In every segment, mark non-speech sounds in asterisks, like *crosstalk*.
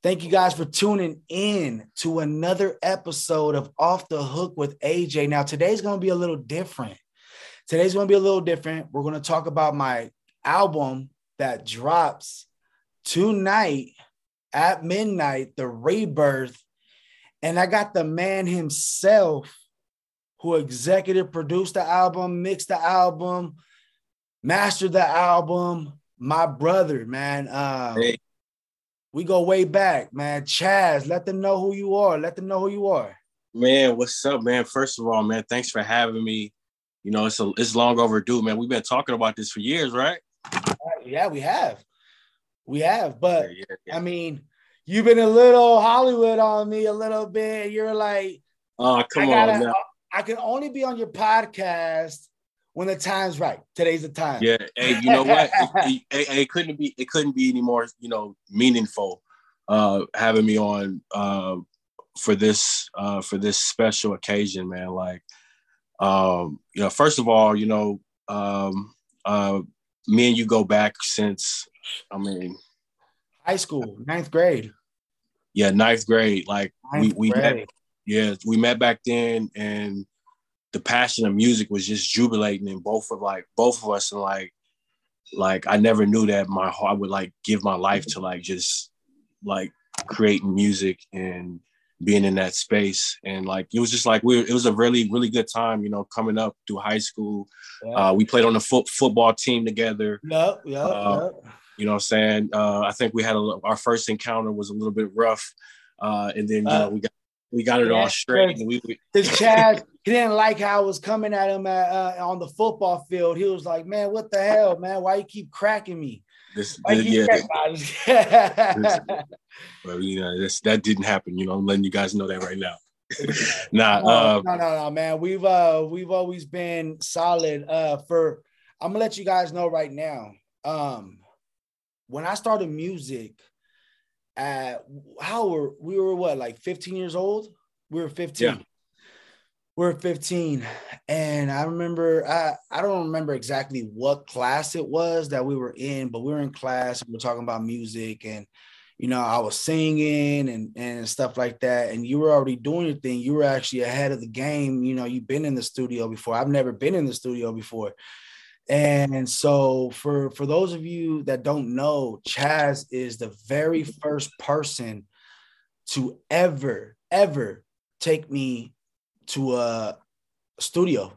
Thank you guys for tuning in to another episode of Off the Hook with AJ. Now, today's going to be a little different. Today's going to be a little different. We're going to talk about my album that drops tonight at midnight, The Rebirth. And I got the man himself who executive produced the album, mixed the album, mastered the album. My brother, man. Um, hey. We go way back, man. Chaz, let them know who you are. Let them know who you are. Man, what's up, man? First of all, man, thanks for having me. You know, it's a, it's long overdue, man. We've been talking about this for years, right? Yeah, we have. We have, but yeah, yeah, yeah. I mean, you've been a little Hollywood on me a little bit. You're like, oh, come gotta, on. Now. I can only be on your podcast when the time's right. Today's the time. Yeah. Hey, you know what? it, it, it, couldn't be. It couldn't be any more. You know, meaningful uh, having me on uh, for this uh, for this special occasion, man. Like, um, you know, first of all, you know, um, uh, me and you go back since. I mean, high school, ninth grade. Yeah, ninth grade. Like ninth we we grade. met. Yeah, we met back then, and the passion of music was just jubilating in both of like both of us and like like I never knew that my heart would like give my life to like just like creating music and being in that space. And like it was just like we were, it was a really really good time you know coming up through high school. Yeah. uh, we played on the foot, football team together. Yep, yep, uh, yep. you know what i'm saying? Uh, i think we had a, our first encounter was a little bit rough. Uh, and then you uh, know we got we got it yeah, all straight. We, we, His Chad, he didn't like how I was coming at him at, uh, on the football field. He was like, "Man, what the hell, man? Why you keep cracking me?" This, this yeah. this, *laughs* well, you know, this, that didn't happen. You know, I'm letting you guys know that right now. *laughs* nah, no, uh, no, no, no, man. We've uh, we've always been solid. Uh, for I'm gonna let you guys know right now. Um, when I started music, at how were we were what like 15 years old? We were 15. Yeah. We're 15. And I remember I I don't remember exactly what class it was that we were in, but we were in class and we are talking about music and you know, I was singing and and stuff like that. And you were already doing your thing. You were actually ahead of the game. You know, you've been in the studio before. I've never been in the studio before. And so for for those of you that don't know, Chaz is the very first person to ever ever take me to a studio,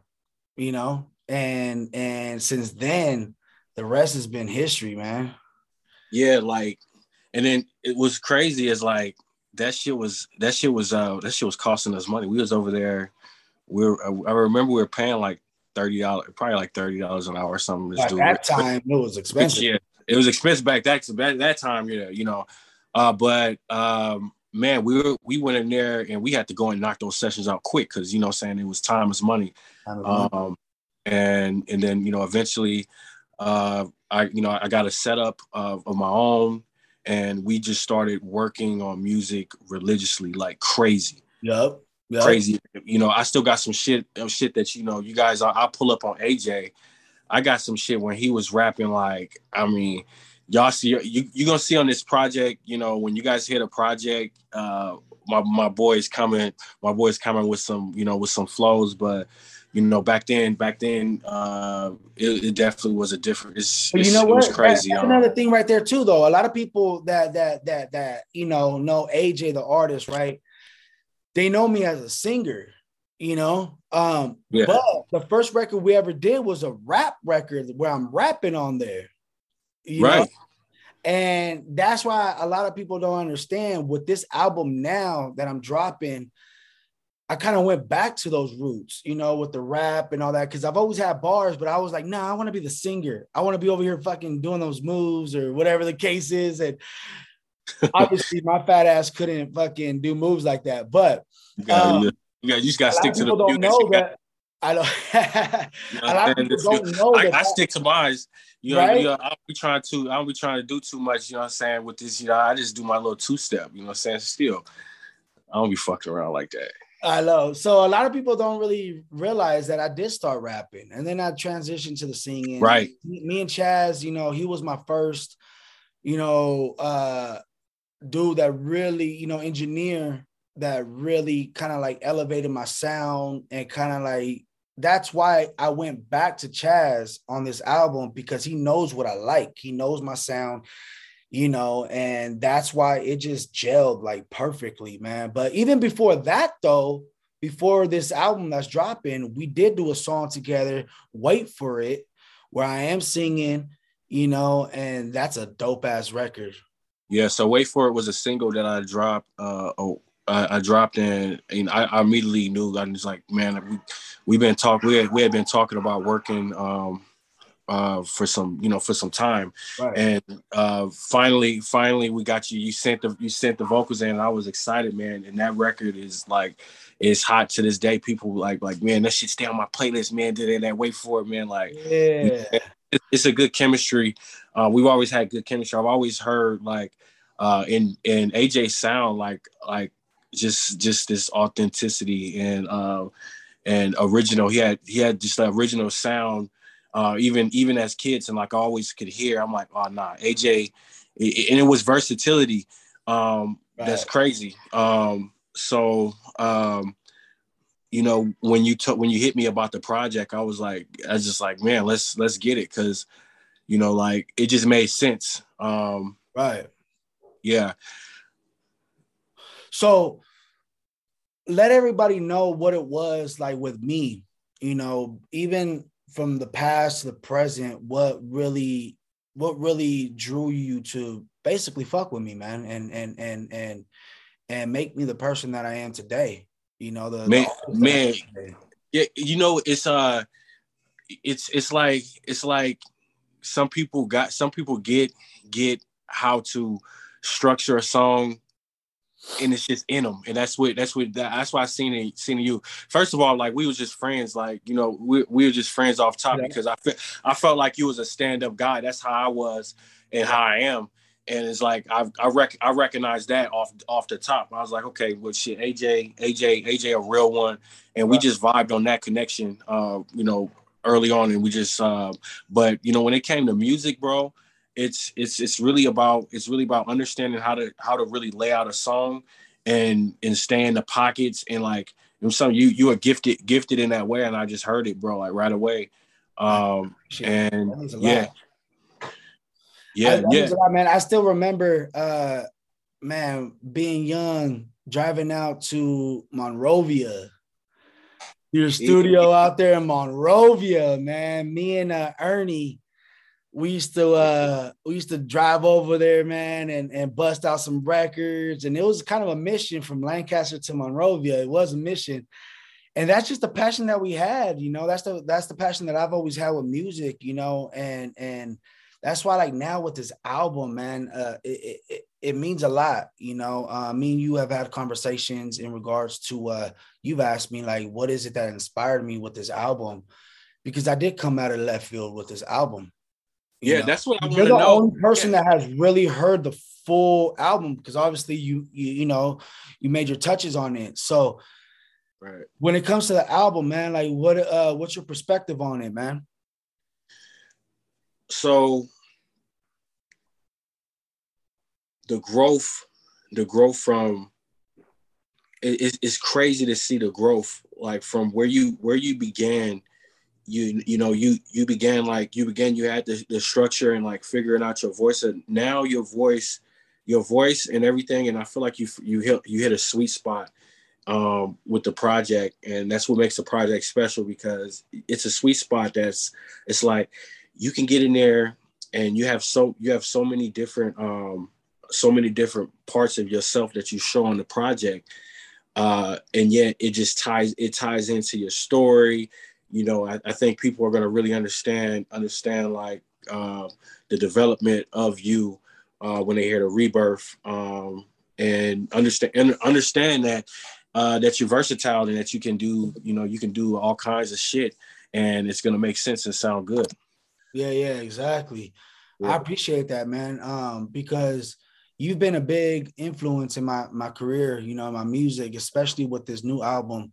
you know? And and since then the rest has been history, man. Yeah, like and then it was crazy as like that shit was that shit was uh that shit was costing us money. We was over there we were, I remember we were paying like thirty dollars, probably like thirty dollars an hour or something. At that time, it was *laughs* expensive. Yeah, it was expensive back that back that time. Yeah, you know, uh, but um, man, we were we went in there and we had to go and knock those sessions out quick because you know, saying it was time is money. Um, and and then you know, eventually, uh, I you know I got a setup of, of my own, and we just started working on music religiously like crazy. Yep yep. crazy. You know, I still got some shit, uh, shit that you know, you guys. I, I pull up on AJ. I got some shit when he was rapping. Like, I mean, y'all see, you you gonna see on this project. You know, when you guys hear the project, uh, my my boys coming, my boys coming with some, you know, with some flows, but you know, back then, back then, uh, it, it definitely was a different. It's, you know what? crazy. That's, another thing right there too, though. A lot of people that that that that you know know AJ the artist, right? They know me as a singer, you know. Um, yeah. but the first record we ever did was a rap record where I'm rapping on there. right. Know? And that's why a lot of people don't understand with this album now that I'm dropping. I kind of went back to those roots, you know, with the rap and all that. Cause I've always had bars, but I was like, nah, I want to be the singer. I want to be over here fucking doing those moves or whatever the case is. And obviously my fat ass couldn't fucking do moves like that. But you, got, um, you, got, you just gotta stick to the don't know that. I don't. *laughs* a lot of people don't know I, that. I stick to mine. You know, right? you know, I'll be trying to. I'll be trying to do too much. You know what I'm saying? With this, you know, I just do my little two step. You know what I'm saying? Still, I don't be fucking around like that. I know. So a lot of people don't really realize that I did start rapping, and then I transitioned to the singing. Right. Me, me and Chaz, you know, he was my first, you know, uh dude that really, you know, engineer that really kind of like elevated my sound and kind of like that's why I went back to Chaz on this album because he knows what I like. He knows my sound, you know, and that's why it just gelled like perfectly, man. But even before that, though, before this album that's dropping, we did do a song together, Wait for It, where I am singing, you know, and that's a dope ass record. Yeah, so Wait for It was a single that I dropped uh, oh, I, I dropped in, and I, I, immediately knew. I was like, man, we we've been talking. We had, we had been talking about working um, uh, for some, you know, for some time, right. and uh, finally, finally, we got you. You sent the you sent the vocals in, and I was excited, man. And that record is like, is hot to this day. People like like, man, that shit stay on my playlist, man. Did that wait for it, man? Like, yeah, it's a good chemistry. Uh, we've always had good chemistry. I've always heard like uh, in in AJ sound like like just just this authenticity and uh, and original. He had he had just the original sound. Uh, even even as kids, and like I always could hear, I'm like, oh nah, AJ, it, and it was versatility. Um, right. That's crazy. Um, so um, you know, when you took when you hit me about the project, I was like, I was just like, man, let's let's get it, cause you know, like it just made sense. Um, right. Yeah. So let everybody know what it was like with me, you know, even from the past to the present, what really what really drew you to basically fuck with me, man, and and and and and make me the person that I am today. You know, the man, the man, yeah, you know, it's uh, it's it's like it's like some people got some people get get how to structure a song and it's just in them and that's what that's what that's why i seen it seen you. First of all like we was just friends like you know we, we were just friends off top yeah. because i felt i felt like you was a stand-up guy. That's how i was and how i am and it's like i i, rec- I recognize that off off the top. I was like okay well shit aj aj aj a real one. And we just vibed on that connection uh you know early on. And we just uh but you know when it came to music bro it's it's it's really about it's really about understanding how to how to really lay out a song and and stay in the pockets. And like some you you are gifted gifted in that way. And I just heard it bro like right away. Um and yeah yeah yeah lot, man I still remember uh man being young driving out to Monrovia your studio out there in Monrovia man me and uh, Ernie we used to uh we used to drive over there, man, and and bust out some records. And it was kind of a mission from Lancaster to Monrovia. It was a mission. And that's just the passion that we had, you know. That's the that's the passion that I've always had with music, you know, and and that's why like now with this album, man, uh it, it, it means a lot, you know. Uh, me and you have had conversations in regards to uh you've asked me like what is it that inspired me with this album? Because I did come out of left field with this album yeah, know? that's what I want to know. You're the only person yeah. that has really heard the full album because obviously you, you you know you made your touches on it. So right. when it comes to the album, man, like what uh what's your perspective on it, man? So the growth, the growth from it, it's crazy to see the growth like from where you where you began. You you know you you began like you began you had the, the structure and like figuring out your voice and now your voice your voice and everything and i feel like you you hit you hit a sweet spot um, with the project and that's what makes the project special because it's a sweet spot that's it's like you can get in there and you have so you have so many different um so many different parts of yourself that you show on the project. Uh and yet it just ties it ties into your story. You know, I, I think people are going to really understand understand like uh, the development of you uh, when they hear the rebirth. Um, and understand and understand that uh, that you're versatile and that you can do you know you can do all kinds of shit and it's going to make sense and sound good. Yeah, yeah, exactly. Yeah. I appreciate that, man, um, because you've been a big influence in my my career, you know, my music, especially with this new album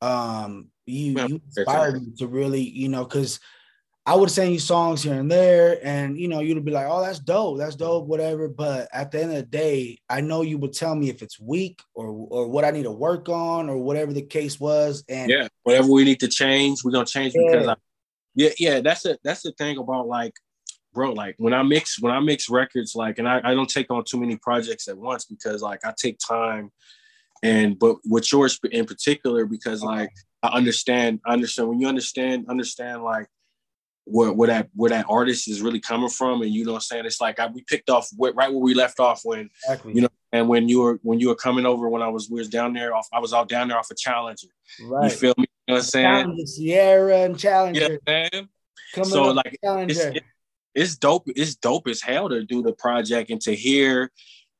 um you, you inspired me to really you know because I would send you songs here and there, and you know, you'd be like, "Oh, that's dope, that's dope, whatever." But at the end of the day, I know you would tell me if it's weak or or what I need to work on or whatever the case was. And yeah, whatever we need to change, we're gonna change yeah. because I, yeah, yeah, that's it. That's the thing about like, bro, like when I mix when I mix records, like, and I, I don't take on too many projects at once because like I take time, and but with yours in particular because like I understand, I understand when you understand, understand like where, where that where that artist is really coming from, and you know what I'm saying. It's like I, we picked off right where we left off when exactly. you know, and when you were when you were coming over when I was we was down there off I was out down there off a Challenger. Right. You feel me? You know what I'm saying? Sierra and Challenger. Yeah, man. Coming so like it's, it, it's dope. It's dope as hell to do the project and to hear,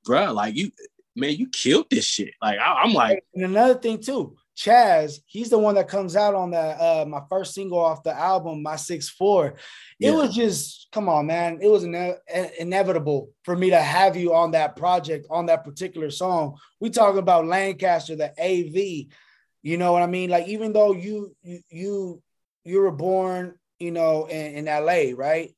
bro. Like you, man, you killed this shit. Like I, I'm like, and another thing too Chaz, he's the one that comes out on that uh my first single off the album, My Six Four. It yeah. was just come on, man. It was ine- inevitable for me to have you on that project on that particular song. We talking about Lancaster, the AV. You know what I mean? Like even though you you you, you were born, you know, in, in LA, right?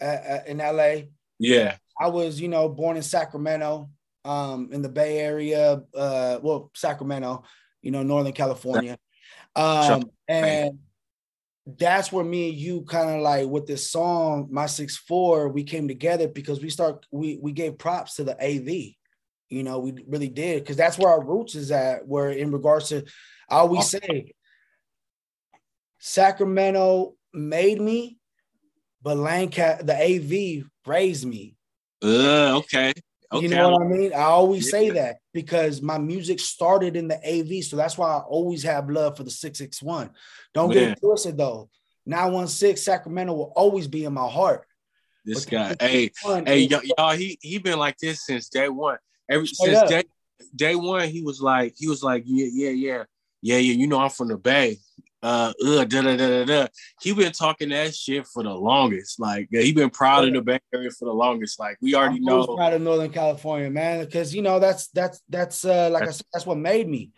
Uh, uh, in LA. Yeah. I was, you know, born in Sacramento, um, in the Bay Area, uh, well, Sacramento you know, Northern California. Um, and that's where me and you kind of like with this song, My Six Four, we came together because we start we we gave props to the AV. You know, we really did because that's where our roots is at. Where in regards to, I always say, Sacramento made me, but Lancaster, the AV raised me. Uh, okay. Okay. You know what I mean? I always yeah. say that because my music started in the AV. So that's why I always have love for the 661. Don't Man. get it twisted though. 916 Sacramento will always be in my heart. This but guy, hey, hey, y'all, y'all, he he been like this since day one. Every since day day one, he was like, he was like, yeah, yeah, yeah, yeah, yeah. You know, I'm from the Bay uh, uh da, da, da, da, he been talking that shit for the longest. Like he been proud of the Bay Area for the longest. Like we already I'm know proud of Northern California, man, because you know that's that's that's uh like that's, I said, that's what made me.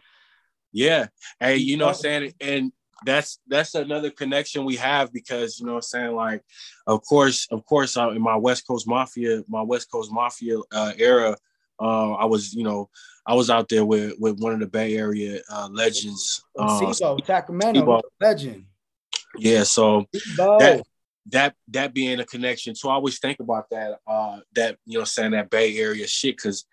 Yeah. Hey, you know what I'm saying? And that's that's another connection we have because you know what I'm saying like of course of course uh, in my West Coast Mafia my West Coast Mafia uh, era uh, I was you know I was out there with with one of the Bay Area uh, legends. Uh, Sacramento legend. Yeah, so that that that being a connection. So I always think about that. Uh, that you know, saying that Bay Area shit because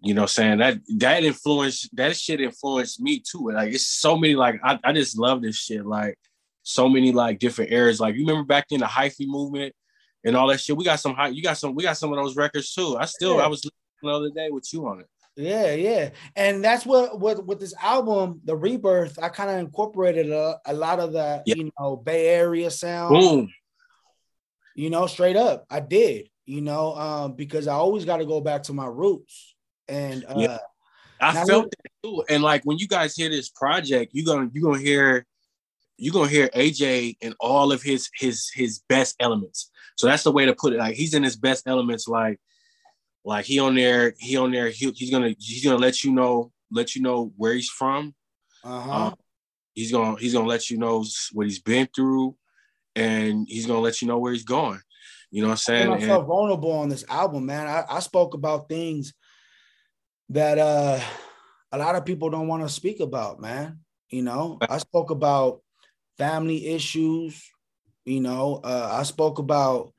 you know, saying that that influenced that shit influenced me too. Like it's so many like I, I just love this shit. Like so many like different eras. Like you remember back in the hyphy movement and all that shit. We got some high. You got some. We got some of those records too. I still. Yeah. I was the other day with you on it. Yeah, yeah, and that's what with with this album, the Rebirth. I kind of incorporated a, a lot of the you know, Bay Area sound. Boom. You know, straight up, I did. You know, um, because I always got to go back to my roots, and uh, yeah. I felt that too. And like when you guys hear this project, you're gonna you're gonna hear you're gonna hear AJ in all of his his his best elements. So that's the way to put it. Like he's in his best elements, like like he on there, he on there. He, he's gonna he's gonna let you know let you know where he's from. Uh-huh. Um, he's gonna he's gonna let you know what he's been through, and he's gonna let you know where he's going. You know what I'm saying? I felt vulnerable on this album, man. I, I spoke about things that uh a lot of people don't want to speak about, man. You know, I spoke about family issues. You know, uh, I spoke about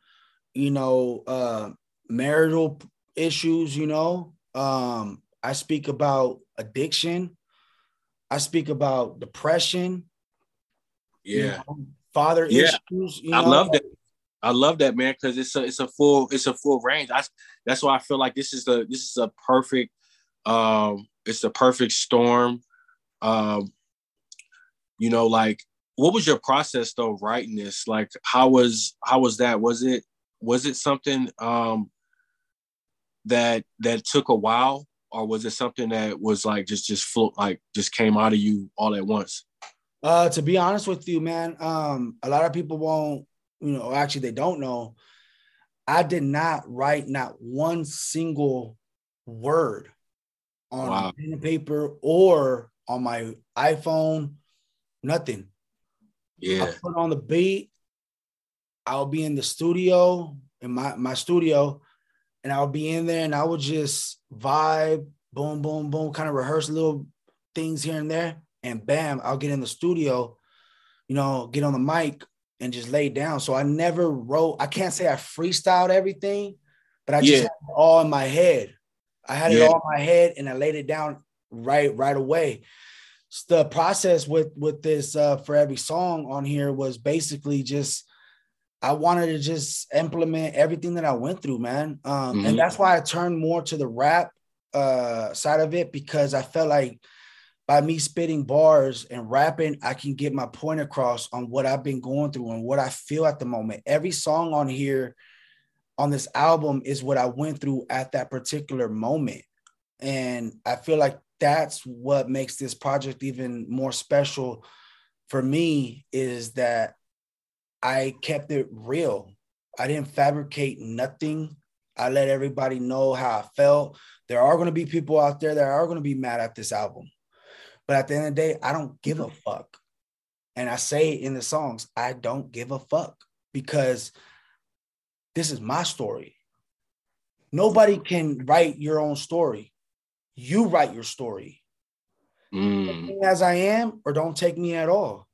you know uh marital issues, you know. Um, I speak about addiction. I speak about depression. Yeah. You know, father yeah. issues. I know? love that. I love that man because it's a it's a full it's a full range. I, that's why I feel like this is the this is a perfect um it's a perfect storm. Um, you know, like what was your process though writing this? Like how was how was that? Was it was it something um that that took a while, or was it something that was like just just float like just came out of you all at once? Uh, to be honest with you, man, um, a lot of people won't, you know, actually they don't know. I did not write not one single word on wow. pen and paper or on my iPhone, nothing. Yeah. I put on the beat I'll be in the studio in my my studio, and I'll be in there and I would just vibe, boom, boom, boom, kind of rehearse little things here and there, and bam, I'll get in the studio, you know, get on the mic and just lay down. So I never wrote. I can't say I freestyled everything, but I just yeah. had it all in my head. I had yeah. it all in my head and I laid it down right right away. So the process with with this uh, for every song on here was basically just I wanted to just implement everything that I went through, man. Um, mm-hmm. And that's why I turned more to the rap uh, side of it because I felt like by me spitting bars and rapping, I can get my point across on what I've been going through and what I feel at the moment. Every song on here on this album is what I went through at that particular moment. And I feel like that's what makes this project even more special for me is that I kept it real. I didn't fabricate nothing. I let everybody know how I felt. There are going to be people out there that are going to be mad at this album. But at the end of the day, I don't give a fuck. And I say it in the songs, I don't give a fuck because this is my story. Nobody can write your own story. You write your story. Mm. As I am, or don't take me at all.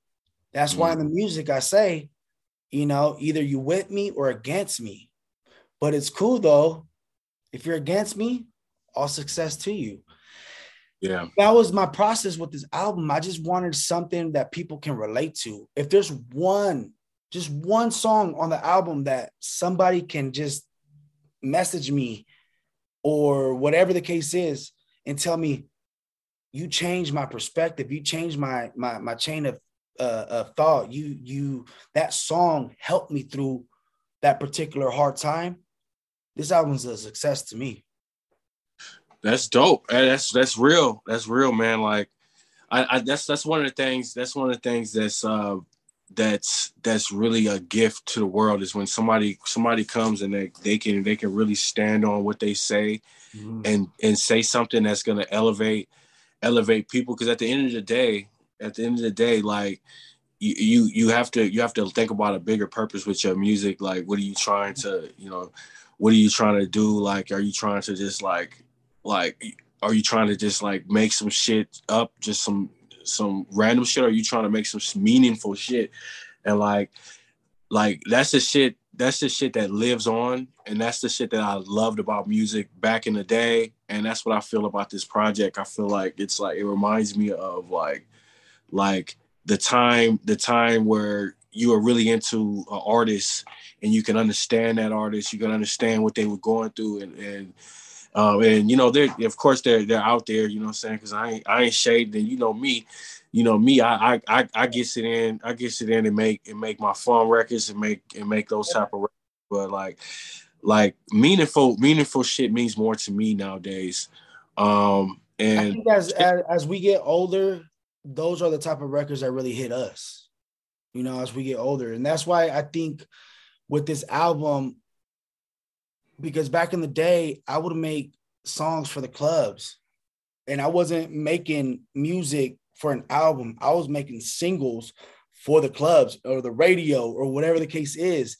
That's mm. why in the music I say, you know, either you with me or against me. But it's cool though. If you're against me, all success to you. Yeah. That was my process with this album. I just wanted something that people can relate to. If there's one, just one song on the album that somebody can just message me or whatever the case is and tell me you changed my perspective, you changed my my my chain of uh, of thought. You you that song helped me through that particular hard time. This album's a success to me. That's dope. That's that's real. That's real, man. Like, I, I that's that's one of the things. That's one of the things that's uh that's that's really a gift to the world is when somebody somebody comes and they they can they can really stand on what they say mm-hmm. and and say something that's gonna elevate elevate people. Because at the end of the day, at the end of the day, like you, you have to you have to think about a bigger purpose with your music. Like, what are you trying to you know? What are you trying to do? Like, are you trying to just like like, are you trying to just like make some shit up, just some some random shit? Or are you trying to make some meaningful shit? And like, like that's the shit. That's the shit that lives on, and that's the shit that I loved about music back in the day. And that's what I feel about this project. I feel like it's like it reminds me of like, like the time, the time where you are really into an artist and you can understand that artist, you can understand what they were going through, and and um, and you know, they're of course they're they're out there, you know what I'm saying? Cause I ain't I ain't shaded and you know me, you know me, I I I, I get it in, I get it in and make and make my fun records and make and make those type of records. But like like meaningful, meaningful shit means more to me nowadays. Um and as, as as we get older, those are the type of records that really hit us, you know, as we get older. And that's why I think with this album, because back in the day, I would make songs for the clubs and I wasn't making music for an album. I was making singles for the clubs or the radio or whatever the case is.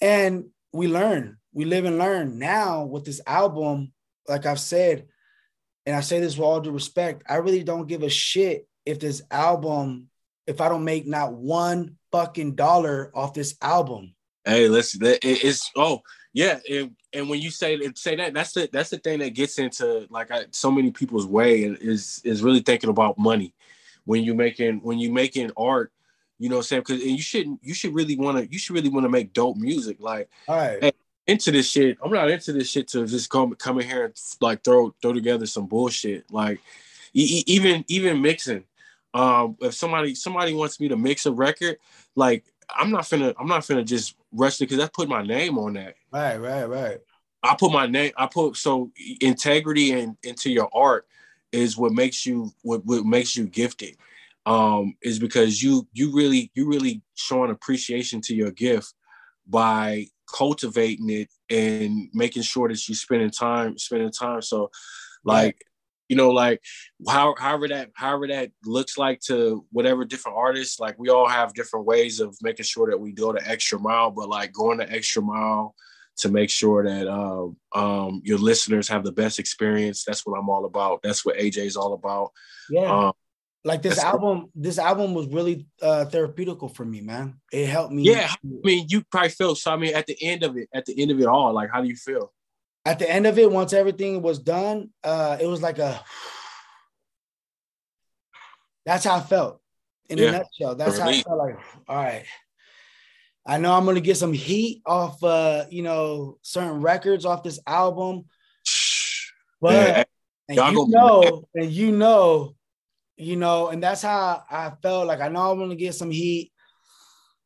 And we learn, we live and learn. Now with this album, like I've said, and I say this with all due respect, I really don't give a shit if this album, if I don't make not one fucking dollar off this album. Hey, listen, it's oh yeah, and, and when you say say that, that's the that's the thing that gets into like I, so many people's way is is really thinking about money. When you making when you making art, you know, what I'm saying because you shouldn't you should really want to you should really want to make dope music. Like, all right, hey, into this shit. I'm not into this shit to just come come in here and like throw throw together some bullshit. Like, even even mixing. Um, if somebody somebody wants me to mix a record, like I'm not finna I'm not finna just rush it because I put my name on that. Right, right, right. I put my name. I put so integrity and in, into your art is what makes you what, what makes you gifted. Um, is because you you really you really showing appreciation to your gift by cultivating it and making sure that you're spending time spending time. So, like you know, like how, however that however that looks like to whatever different artists, like we all have different ways of making sure that we go the extra mile, but like going the extra mile to make sure that uh, um, your listeners have the best experience. That's what I'm all about. That's what AJ is all about. Yeah. Um, like this album, this album was really uh therapeutical for me, man. It helped me. Yeah, I mean, you probably feel so. I mean, at the end of it, at the end of it all, like, how do you feel? At the end of it, once everything was done, uh, it was like a. That's how I felt in yeah. a nutshell. That's how I felt like, all right. I know I'm gonna get some heat off uh, you know, certain records off this album. *sighs* But and you know, and you know, you know, and that's how I felt like I know I'm gonna get some heat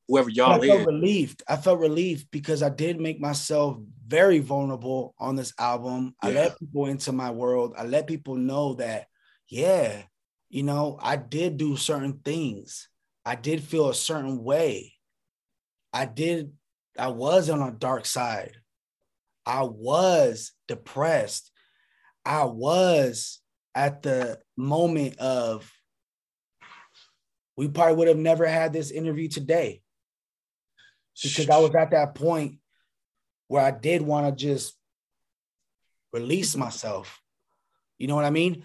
whoever y'all I felt relieved. I felt relieved because I did make myself very vulnerable on this album. Yeah. I let people into my world. I let people know that, yeah, you know, I did do certain things. I did feel a certain way. I did, I was on a dark side. I was depressed. I was at the moment of we probably would have never had this interview today because I was at that point where I did want to just release myself. You know what I mean?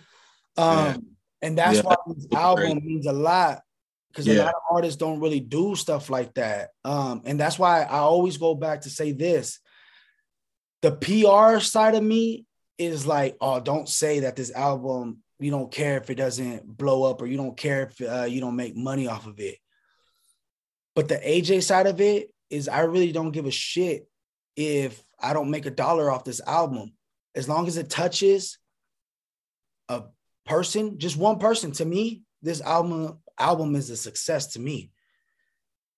Um, yeah. and that's yeah, why this album means a lot because yeah. a lot of artists don't really do stuff like that. Um, and that's why I always go back to say this. The PR side of me is like, oh, don't say that this album, you don't care if it doesn't blow up or you don't care if uh, you don't make money off of it. But the AJ side of it is I really don't give a shit if I don't make a dollar off this album. As long as it touches a person, just one person, to me, this album album is a success to me.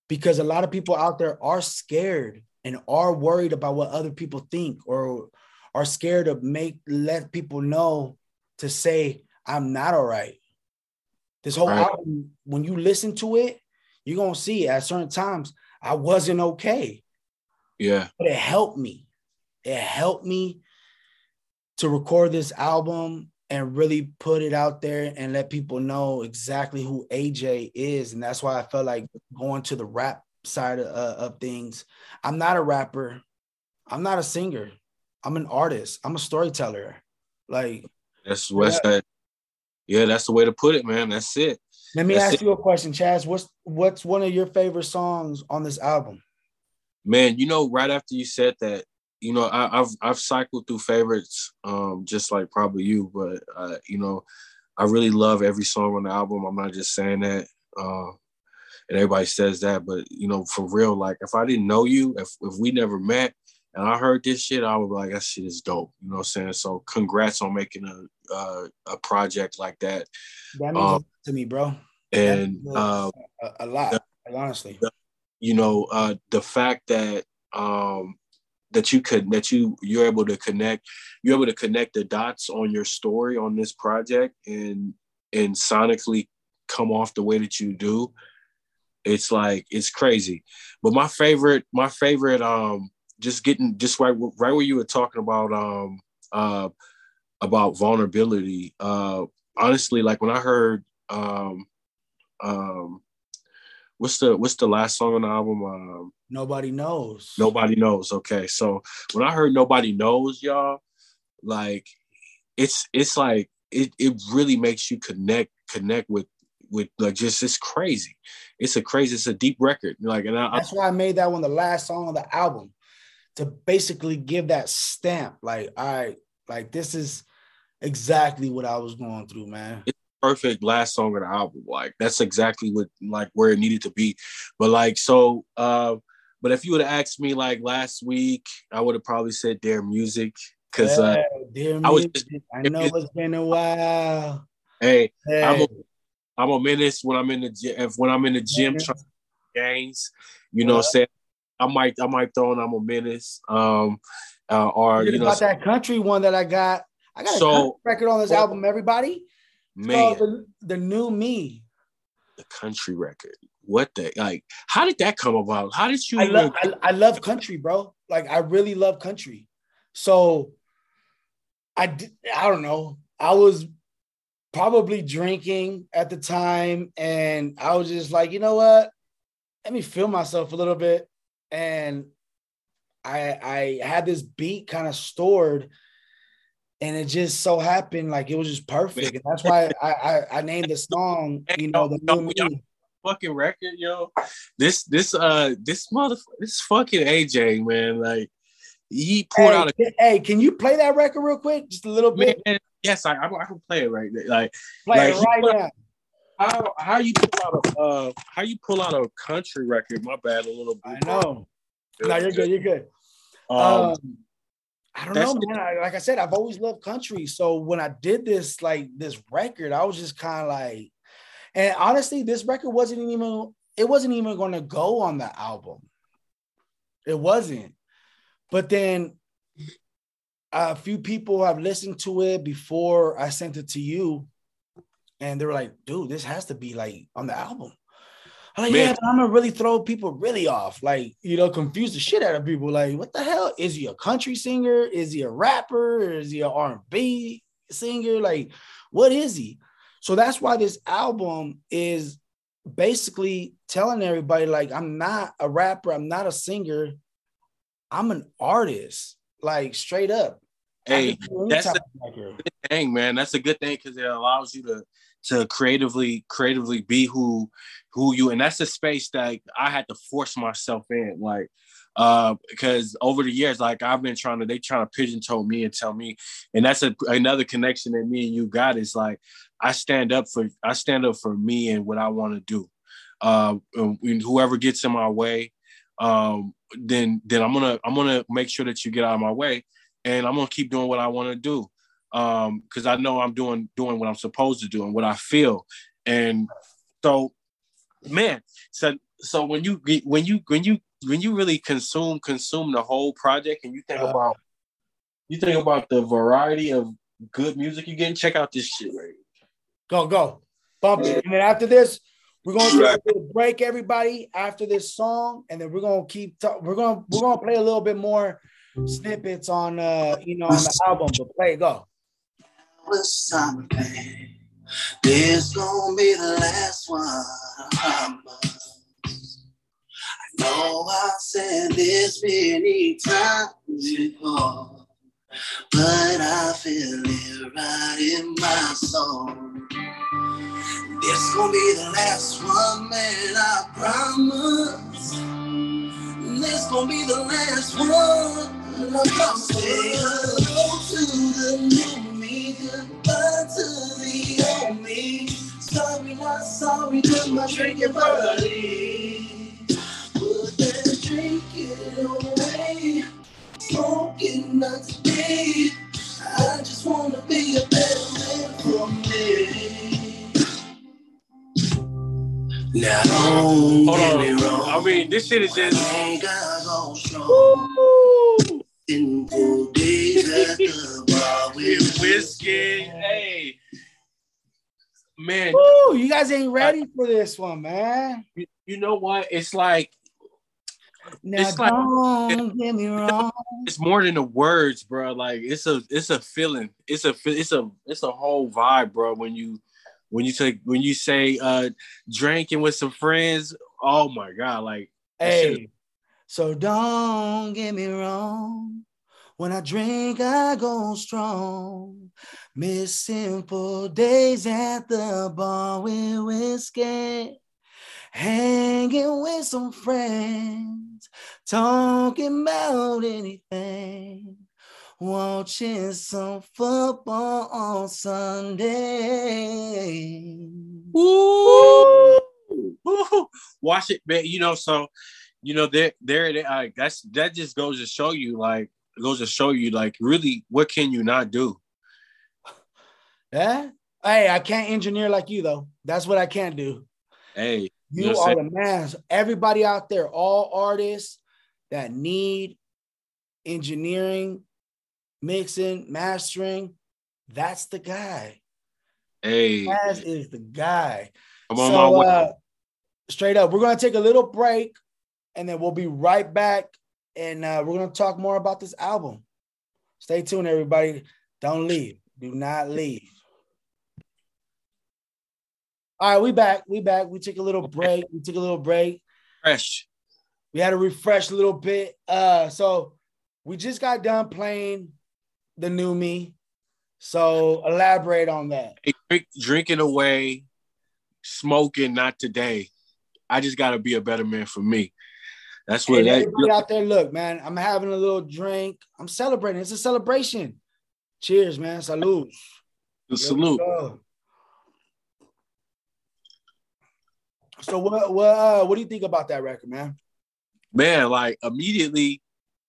Because a lot of people out there are scared and are worried about what other people think or are scared to make let people know to say I'm not all right. This whole right. album, when you listen to it, you're gonna see at certain times I wasn't okay. Yeah. But it helped me. It helped me to record this album and really put it out there and let people know exactly who AJ is. And that's why I felt like going to the rap side of, uh, of things. I'm not a rapper. I'm not a singer. I'm an artist. I'm a storyteller. Like that's what's yeah. that. Yeah, that's the way to put it, man. That's it. Let me That's ask it. you a question, Chaz. What's what's one of your favorite songs on this album? Man, you know, right after you said that, you know, I, have I've cycled through favorites, um, just like probably you, but uh, you know, I really love every song on the album. I'm not just saying that, uh, and everybody says that, but you know, for real, like if I didn't know you, if if we never met, and I heard this shit, I was like, that shit is dope. You know what I'm saying? So congrats on making a uh, a project like that. That means um, to me, bro. And uh, a, a, lot, the, honestly. The, you know, uh, the fact that um, that you could that you you're able to connect, you're able to connect the dots on your story on this project and and sonically come off the way that you do. It's like it's crazy. But my favorite, my favorite, um, just getting just right right where you were talking about um uh about vulnerability. Uh honestly, like when I heard um um what's the what's the last song on the album? Um Nobody knows. Nobody knows. Okay. So when I heard Nobody Knows, y'all, like it's it's like it it really makes you connect connect with with like just it's crazy. It's a crazy, it's a deep record. Like and I, that's why I made that one the last song on the album to basically give that stamp. Like, all right, like this is exactly what I was going through, man. It's perfect last song of the album. Like that's exactly what like where it needed to be. But like so uh but if you would have asked me like last week, I would have probably said Dear Music. Cause uh, hey, uh Dear I was just, I know it's been a while. Hey, hey. I'm a I'm a menace when I'm in the gym if when I'm in the gym trying games, you know, what I'm saying I might I might throw in I'm a menace. Um uh, or you, you know about that country one that I got. I got so, a record on this well, album, everybody. man, the, the new me. The country record. What the like? How did that come about? How did you? I love I, I love country, bro. Like I really love country. So I I don't know. I was probably drinking at the time, and I was just like, you know what? Let me feel myself a little bit, and I I had this beat kind of stored, and it just so happened like it was just perfect, and that's why I I, I named the song, *laughs* you know, the new me. Fucking record, yo. This this uh this mother this fucking AJ man, like he pulled hey, out a. Hey, can you play that record real quick, just a little bit? Man, yes, I, I, I can play it right there. Like play like, it right now. How how you pull out a uh how you pull out a country record? My bad, a little bit. I know. No, you're good. You're good. Um, um I don't know, man. I, like I said, I've always loved country. So when I did this, like this record, I was just kind of like, and honestly, this record wasn't even it wasn't even going to go on the album. It wasn't. But then a few people have listened to it before I sent it to you, and they were like, "Dude, this has to be like on the album." I'm like, Man. yeah, I'm gonna really throw people really off, like you know, confuse the shit out of people. Like, what the hell is he a country singer? Is he a rapper? Is he an R&B singer? Like, what is he? So that's why this album is basically telling everybody, like, I'm not a rapper, I'm not a singer, I'm an artist, like straight up. Hey, that's a good thing, man. That's a good thing because it allows you to to creatively creatively be who who you and that's a space that I had to force myself in like uh because over the years like I've been trying to they trying to pigeonhole me and tell me and that's a, another connection that me and you got is like I stand up for I stand up for me and what I want to do. Uh whoever gets in my way um then then I'm gonna I'm gonna make sure that you get out of my way and I'm gonna keep doing what I want to do um because I know I'm doing doing what I'm supposed to do and what I feel. And so man so so when you when you when you when you really consume consume the whole project and you think uh, about you think about the variety of good music you getting check out this shit right go go. Bump it. And then after this we're gonna take a little break everybody after this song. And then we're gonna keep talk- we're gonna we're gonna play a little bit more snippets on uh you know on the album but play go this gonna be the last one. I know I said this many times before, but I feel it right in my soul. This gonna be the last one, man, I promise. This gonna be the last one. I'm gonna my drinking buddy. Put that drinking away, smoking not today. I just wanna be a better man for me. Now don't Hold get on. me wrong. I mean, this shit is just. Sinful days at the bar with whiskey. Hey, man. Woo, you guys ain't ready for this one, man. You, you know what? It's like now it's don't like, get me wrong. It's more than the words, bro. Like it's a it's a feeling. It's a it's a it's a whole vibe, bro. When you when you take when you say uh drinking with some friends, oh my god, like hey, so don't get me wrong. When I drink, I go strong. Miss simple days at the bar with whiskey. Hanging with some friends, talking about anything. Watching some football on Sunday. Woo! Woo! Watch it, man. You know, so you know, there, there, there uh, that's that just goes to show you, like, goes to show you, like, really, what can you not do? Yeah. Hey, I can't engineer like you though. That's what I can't do. Hey, you, are the man. Everybody out there, all artists that need engineering, mixing, mastering, that's the guy. Hey, is the guy. I'm on so, my way. Uh, straight up, we're gonna take a little break and then we'll be right back and uh, we're going to talk more about this album. Stay tuned, everybody. Don't leave. Do not leave. All right, we back. We back. We took a little break. We took a little break. Fresh. We had to refresh a little bit. Uh, so we just got done playing the new me. So elaborate on that. Drink, drinking away, smoking, not today. I just got to be a better man for me. That's what. Hey, everybody out there, look, man. I'm having a little drink. I'm celebrating. It's a celebration. Cheers, man. Salute. Salute. So what what uh, what do you think about that record, man? Man, like immediately,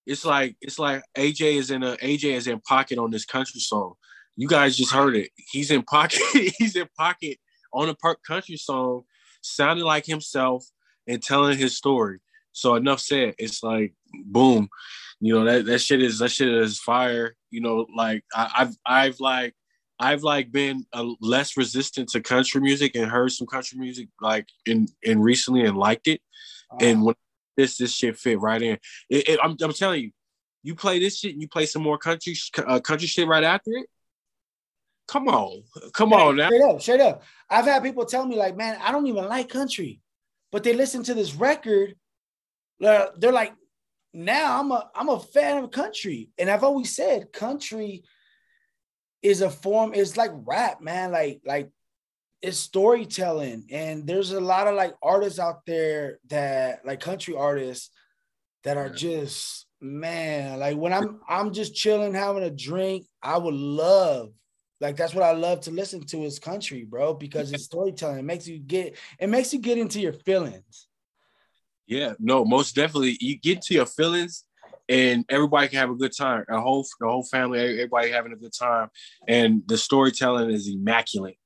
it's like it's like AJ is in a AJ is in pocket on this country song. You guys just heard it. He's in pocket. *laughs* He's in pocket on a part country song, sounding like himself and telling his story. So enough said. It's like boom, you know that that shit is that shit is fire. You know, like I, I've I've like I've like been a, less resistant to country music and heard some country music like in in recently and liked it. Uh-huh. And when this this shit fit right in, it, it, I'm I'm telling you, you play this shit and you play some more country uh, country shit right after it. Come on, come on now. Straight up, straight up. I've had people tell me like, man, I don't even like country, but they listen to this record. Uh, they're like, now I'm a I'm a fan of country, and I've always said country is a form. It's like rap, man. Like like it's storytelling, and there's a lot of like artists out there that like country artists that are just man. Like when I'm I'm just chilling, having a drink, I would love like that's what I love to listen to is country, bro, because it's storytelling. It makes you get it makes you get into your feelings. Yeah, no, most definitely. You get to your feelings and everybody can have a good time. A whole the whole family, everybody having a good time, and the storytelling is immaculate.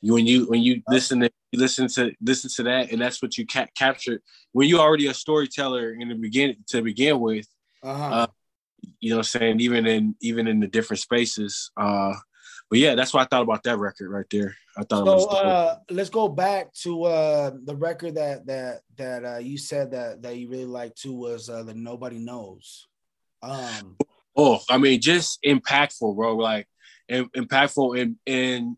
You when you when you listen to you listen to listen to that, and that's what you ca- capture when you're already a storyteller in the beginning to begin with. Uh-huh. Uh, you know, what I'm saying even in even in the different spaces. Uh, but yeah, that's what I thought about that record right there. I thought. So uh, let's go back to uh, the record that that that uh, you said that that you really liked too was uh, the Nobody Knows. Um, oh, I mean, just impactful, bro. Like impactful and and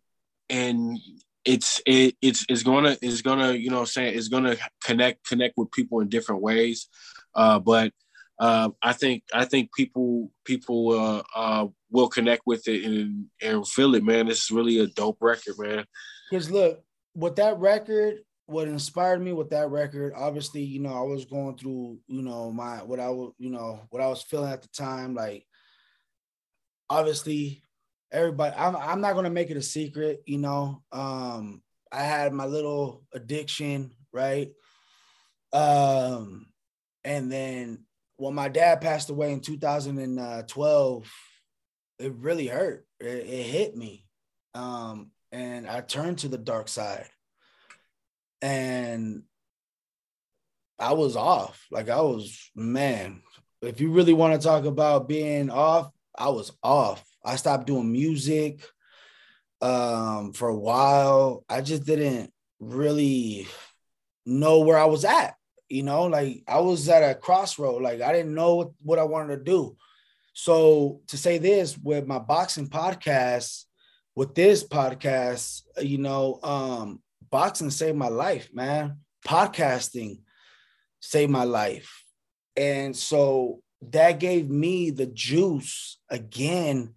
and it's it, it's it's gonna it's gonna you know saying it's gonna connect connect with people in different ways uh but uh i think i think people people uh uh will connect with it and and feel it, man. It's really a dope record, man. Because look, with that record, what inspired me with that record, obviously, you know, I was going through, you know, my what I was, you know, what I was feeling at the time. Like, obviously, everybody, I'm I'm not gonna make it a secret, you know. Um, I had my little addiction, right? Um, and then when my dad passed away in 2012 it really hurt. It, it hit me. Um, and I turned to the dark side. And I was off. Like I was, man, if you really want to talk about being off, I was off. I stopped doing music um, for a while. I just didn't really know where I was at. You know, like I was at a crossroad. Like I didn't know what, what I wanted to do. So to say this with my boxing podcast, with this podcast, you know, um, boxing saved my life, man. Podcasting saved my life. And so that gave me the juice again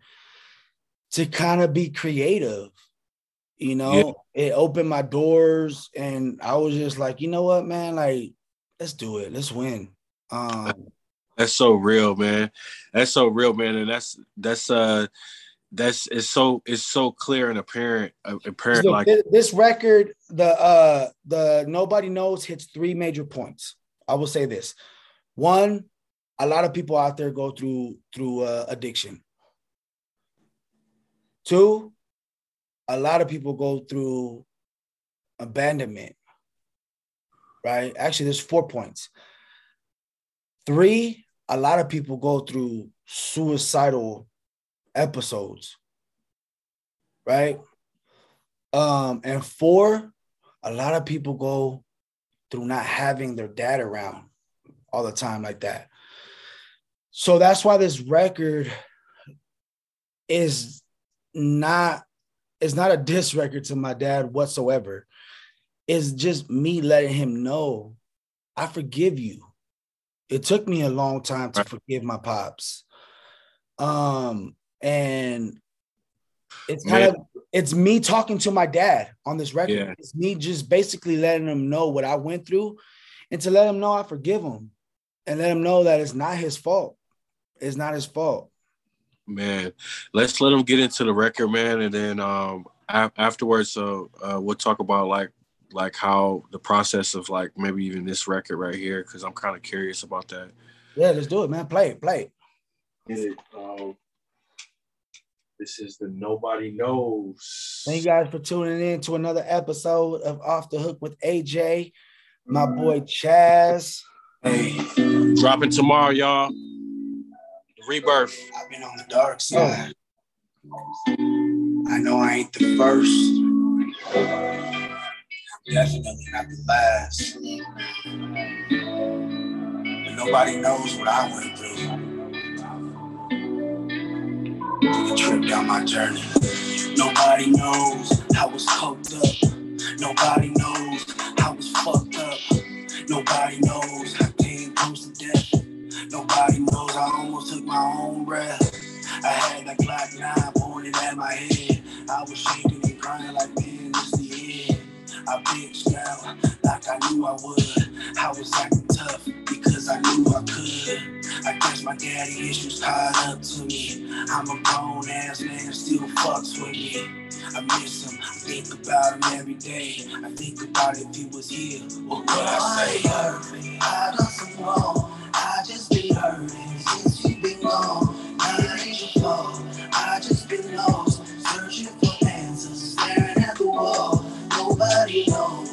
to kind of be creative. You know, yeah. it opened my doors and I was just like, you know what, man, like, let's do it. Let's win. Um, that's so real, man. That's so real, man. And that's that's uh that's it's so it's so clear and apparent uh, apparent like this record the uh the nobody knows hits three major points. I will say this. One a lot of people out there go through through uh, addiction. Two a lot of people go through abandonment right? Actually there's four points. Three a lot of people go through suicidal episodes, right? Um, and four, a lot of people go through not having their dad around all the time like that. So that's why this record is not it's not a diss record to my dad whatsoever. It's just me letting him know I forgive you. It took me a long time to forgive my pops. Um, and it's kind Man. of it's me talking to my dad on this record. Yeah. It's me just basically letting him know what I went through and to let him know I forgive him and let him know that it's not his fault. It's not his fault. Man, let's let him get into the record, man, and then um afterwards, so uh, we'll talk about like like how the process of like maybe even this record right here, because I'm kind of curious about that. Yeah, let's do it, man. Play it, play it. Get it. Um, this is the Nobody Knows. Thank you guys for tuning in to another episode of Off the Hook with AJ, my boy Chaz. Hey, dropping tomorrow, y'all. Rebirth. I've been on the dark side. I know I ain't the first. Definitely not the last. But nobody knows what I went through. A trip down my journey. Nobody knows I was coked up. Nobody knows I was fucked up. Nobody knows I came close to death. Nobody knows I almost took my own breath. I had that Glock nine pointed at my head. I bitched out like I knew I would. I was acting tough because I knew I could. I guess my daddy issues caught up to me. I'm a grown ass man, still fucks with me. I miss him, I think about him every day. I think about if he was here, what would I say? I, I done some wrong, I just been hurting since you been gone. Now it ain't your fault, I just been lost, searching for answers, staring at the wall. Nobody knows,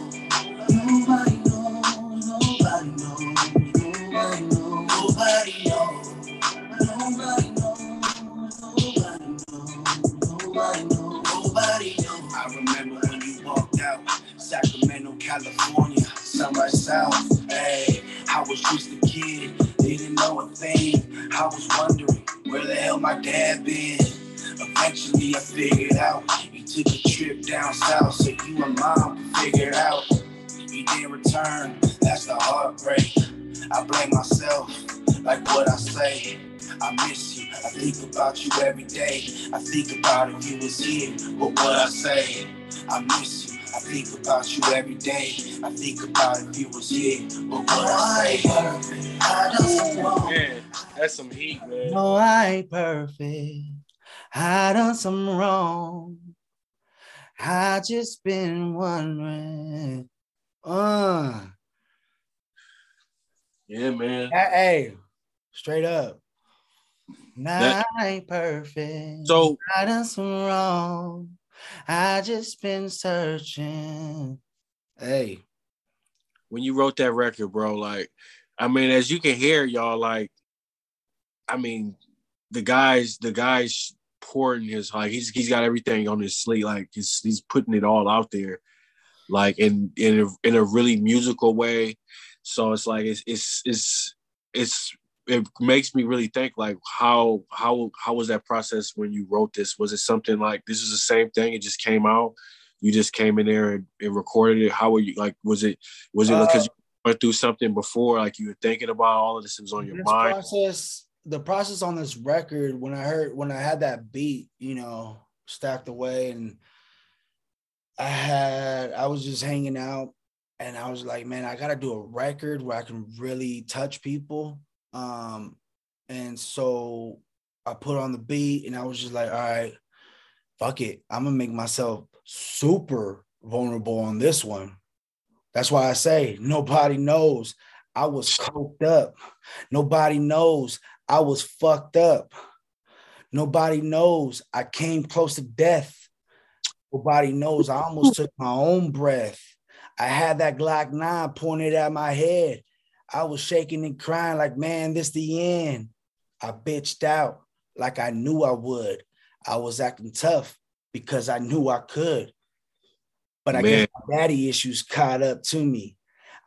California, sunrise south. Hey, I was just a kid, didn't know a thing. I was wondering where the hell my dad been. Eventually, I figured out he took a trip down south, so you and mom figured out. He didn't return, that's the heartbreak. I blame myself, like what I say. I miss you. I think about you every day. I think about if you was here, but what would I say? I miss you. I think about you every day. I think about if you was here, But what would I say? I don't Man, that's some heat, man. No, I ain't perfect. I done some wrong. I just been wondering. Uh. Yeah, man. Hey, straight up. Not that, perfect. So I done some wrong. I just been searching. Hey. When you wrote that record, bro, like, I mean, as you can hear, y'all, like, I mean, the guys, the guys pouring his like he's he's got everything on his sleeve, like he's he's putting it all out there, like in in a, in a really musical way. So it's like it's it's it's it's it makes me really think like how how how was that process when you wrote this? Was it something like this is the same thing? It just came out. You just came in there and, and recorded it. How were you like? Was it was it because uh, you went through something before? Like you were thinking about all of this? Was on your mind. Process the process on this record when I heard when I had that beat, you know, stacked away and I had I was just hanging out and I was like, man, I got to do a record where I can really touch people um, and so I put on the beat and I was just like, all right, fuck it. I'm gonna make myself super vulnerable on this one. That's why I say nobody knows I was coked up. Nobody knows I was fucked up. Nobody knows I came close to death. Nobody knows I almost took my own breath. I had that Glock 9 pointed at my head. I was shaking and crying like, man, this the end. I bitched out like I knew I would. I was acting tough because I knew I could. But I man. guess my daddy issues caught up to me.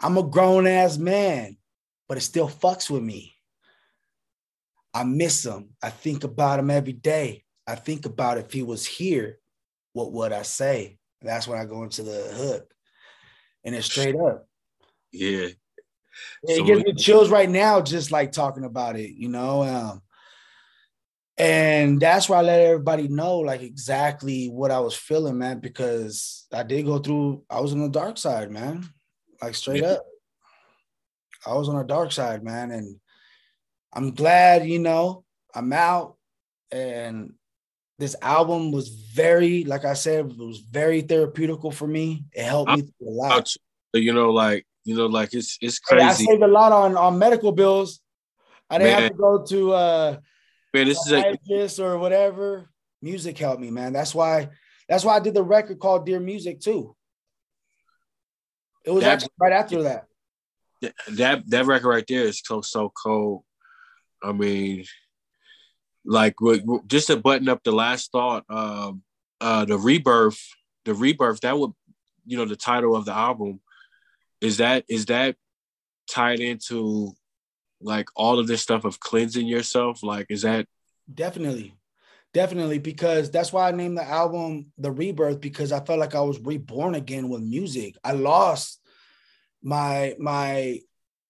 I'm a grown ass man, but it still fucks with me. I miss him. I think about him every day. I think about if he was here, what would I say? That's when I go into the hook. and it's straight up. Yeah. It so gives me chills right now just like talking about it, you know. Um, and that's why I let everybody know like exactly what I was feeling, man, because I did go through, I was on the dark side, man. Like straight yeah. up. I was on the dark side, man. And I'm glad, you know, I'm out. And this album was very, like I said, it was very therapeutical for me. It helped me a lot. You know, like, you know, like it's it's crazy. I saved a lot on, on medical bills. I didn't man. have to go to uh Man, this is a or whatever. Music helped me, man. That's why. That's why I did the record called Dear Music too. It was that, actually right after that. That that record right there is so so cold. I mean, like just to button up the last thought, um, uh, the rebirth, the rebirth. That would, you know, the title of the album. Is that is that tied into like all of this stuff of cleansing yourself? Like is that definitely. Definitely because that's why i named the album the rebirth because i felt like i was reborn again with music. I lost my my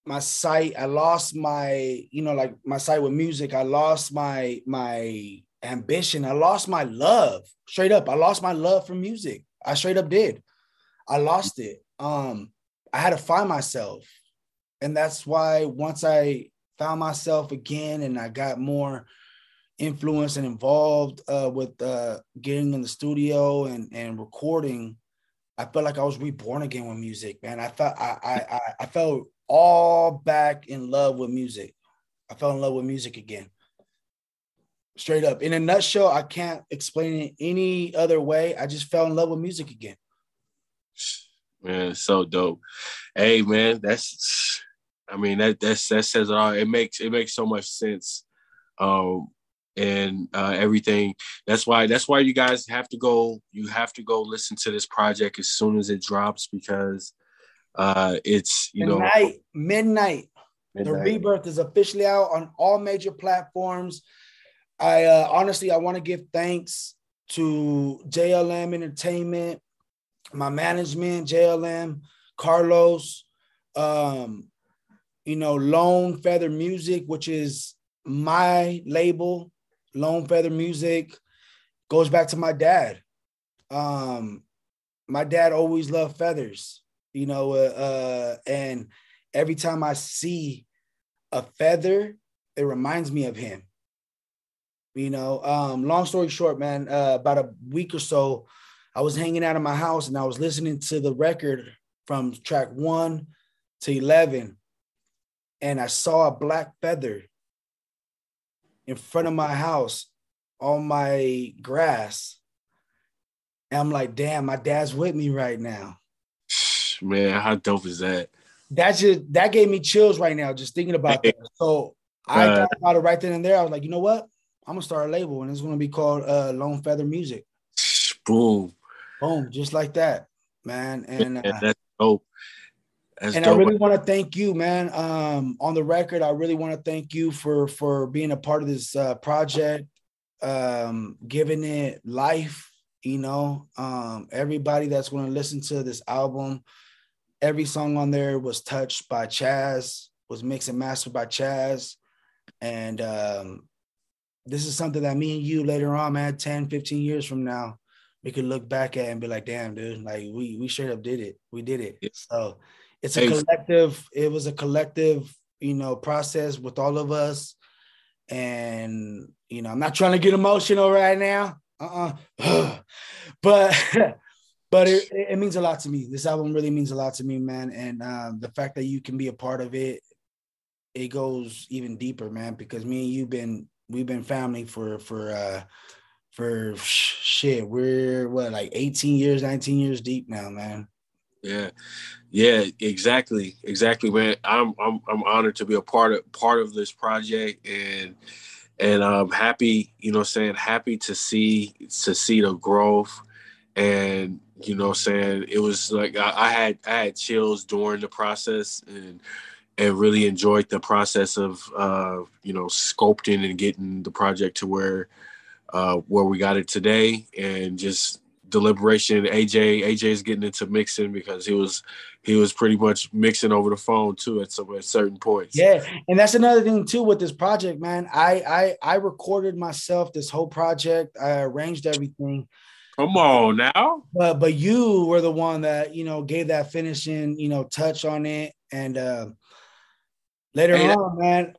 my sight. I lost my you know like my sight with music. I lost my my ambition. I lost my love straight up. I lost my love for music. I straight up did. I lost it. Um i had to find myself and that's why once I found myself again and I got more influence and involved uh, with uh, getting in the studio and and recording, I felt like I was reborn again with music, man. I felt I I I felt all back in love with music. I fell in love with music again. Straight up. In a nutshell, I can't explain it any other way. I just fell in love with music again. Man, so dope. Hey man, that's I mean that that's that says it all. It makes it makes so much sense. Um and uh, everything. That's why that's why you guys have to go. You have to go listen to this project as soon as it drops because uh, it's you midnight, know midnight. midnight. The rebirth is officially out on all major platforms. I uh, honestly I want to give thanks to JLM Entertainment, my management, JLM, Carlos, um, you know, Lone Feather Music, which is my label, Lone Feather Music, goes back to my dad. Um, my dad always loved feathers, you know, uh, uh, and every time I see a feather, it reminds me of him. You know, um, long story short, man, uh, about a week or so, I was hanging out of my house and I was listening to the record from track one to 11 and I saw a black feather in front of my house on my grass. And I'm like, damn, my dad's with me right now. *sighs* Man, how dope is that? That just that gave me chills right now, just thinking about that. *laughs* So I uh, thought about it right then and there. I was like, you know what? I'm gonna start a label and it's gonna be called uh Lone Feather Music. *sighs* Boom. Boom, just like that, man. And uh, that's dope. That's and dope. I really want to thank you, man. Um, on the record, I really want to thank you for for being a part of this uh, project, um, giving it life. You know, um, everybody that's going to listen to this album, every song on there was touched by Chaz, was mixed and mastered by Chaz, and um, this is something that me and you later on, man, 10, 15 years from now, we could look back at and be like, damn, dude, like we we straight up did it. We did it. Yeah. So it's a collective it was a collective you know process with all of us and you know i'm not trying to get emotional right now uh-uh *sighs* but *laughs* but it, it means a lot to me this album really means a lot to me man and um, the fact that you can be a part of it it goes even deeper man because me and you've been we've been family for for uh for shit we're what like 18 years 19 years deep now man. Yeah, yeah, exactly, exactly, man. I'm I'm I'm honored to be a part of part of this project, and and I'm happy, you know, saying happy to see to see the growth, and you know, saying it was like I, I had I had chills during the process, and and really enjoyed the process of uh, you know sculpting and getting the project to where uh, where we got it today, and just deliberation. AJ AJ is getting into mixing because he was he was pretty much mixing over the phone too at some at certain points. Yeah, and that's another thing too with this project, man. I I I recorded myself this whole project. I arranged everything. Come on now. But but you were the one that you know gave that finishing you know touch on it, and uh, later hey, on, man.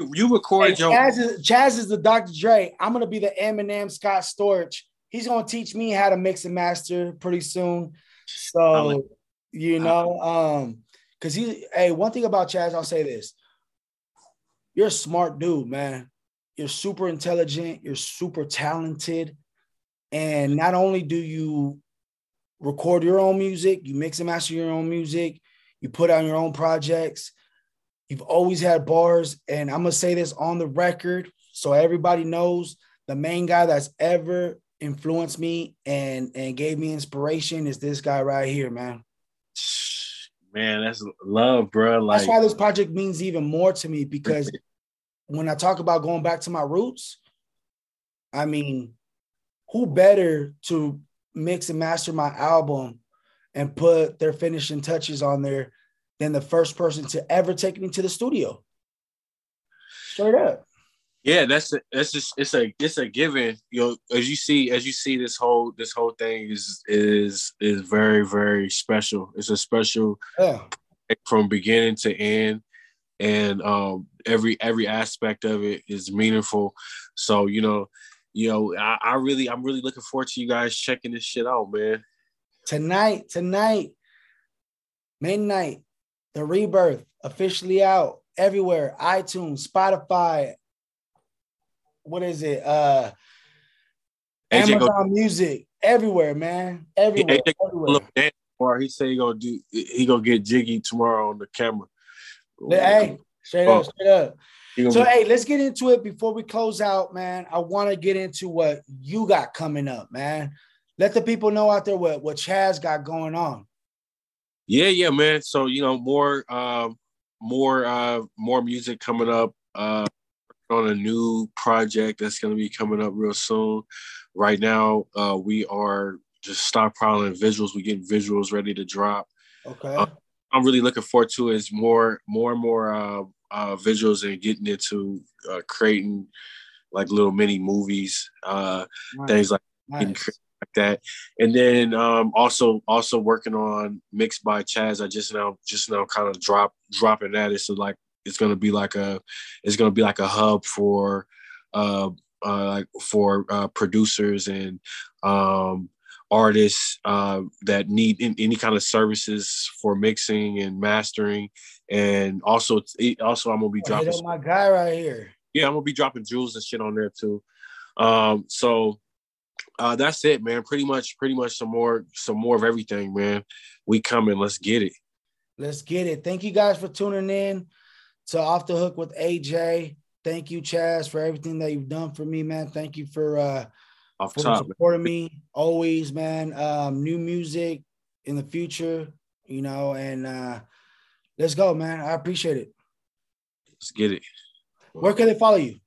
You record your Chaz is, Chaz is the Dr. Dre. I'm gonna be the Eminem Scott Storch he's gonna teach me how to mix and master pretty soon. So like you know, um, because he hey, one thing about Chaz, I'll say this. You're a smart dude, man. You're super intelligent, you're super talented. And not only do you record your own music, you mix and master your own music, you put out your own projects. You've always had bars, and I'm gonna say this on the record so everybody knows the main guy that's ever influenced me and and gave me inspiration is this guy right here, man. *sighs* Man, that's love, bro. Like, that's why this project means even more to me because *laughs* when I talk about going back to my roots, I mean, who better to mix and master my album and put their finishing touches on there than the first person to ever take me to the studio? Straight up. Yeah, that's a, that's just it's a it's a given. You know, as you see as you see this whole this whole thing is is is very very special. It's a special yeah. from beginning to end, and um, every every aspect of it is meaningful. So you know, you know, I, I really I'm really looking forward to you guys checking this shit out, man. Tonight, tonight, midnight, the rebirth officially out everywhere iTunes, Spotify, what is it? Uh AJ Amazon go, Music, everywhere, man. Everywhere. AJ everywhere. He say he gonna do he gonna get jiggy tomorrow on the camera. Hey, straight oh. up, straight up. So hey, let's get into it before we close out, man. I want to get into what you got coming up, man. Let the people know out there what what Chaz got going on. Yeah, yeah, man. So you know, more uh, more uh more music coming up. Uh on a new project that's going to be coming up real soon. Right now, uh, we are just stockpiling visuals. We get visuals ready to drop. Okay. Uh, I'm really looking forward to is more, more and more uh, uh, visuals and getting into uh, creating like little mini movies, uh, nice. things like, nice. Like that. And then um, also also working on mixed by Chaz. I just now just now kind of drop dropping that. It's like it's gonna be like a it's gonna be like a hub for uh, uh like for uh, producers and um artists uh, that need in, any kind of services for mixing and mastering and also also i'm gonna be dropping my guy right here yeah i'm gonna be dropping jewels and shit on there too um so uh that's it man pretty much pretty much some more some more of everything man we coming let's get it let's get it thank you guys for tuning in to Off the Hook with AJ. Thank you, Chaz, for everything that you've done for me, man. Thank you for uh Off for top, supporting man. me always, man. Um, new music in the future, you know, and uh let's go, man. I appreciate it. Let's get it. Where can they follow you?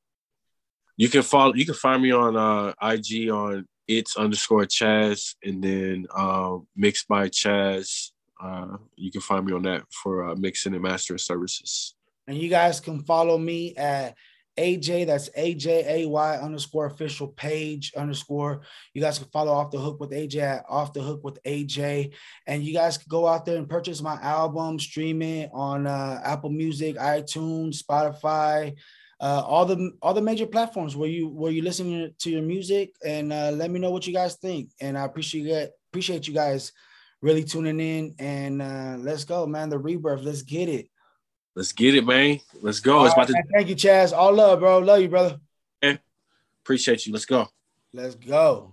You can follow you can find me on uh IG on it's underscore Chaz and then uh, mixed by Chaz. Uh, you can find me on that for uh, mixing and mastering services. And you guys can follow me at AJ, that's AJAY underscore official page underscore. You guys can follow Off the Hook with AJ at Off the Hook with AJ. And you guys can go out there and purchase my album, stream it on uh, Apple Music, iTunes, Spotify, uh, all the all the major platforms where you where you listen to your music and uh, let me know what you guys think. And I appreciate appreciate you guys really tuning in and uh, let's go, man. The rebirth, let's get it. Let's get it, man. Let's go. All it's about right, to- Thank you, Chaz. All love, bro. Love you, brother. Yeah. Appreciate you. Let's go. Let's go.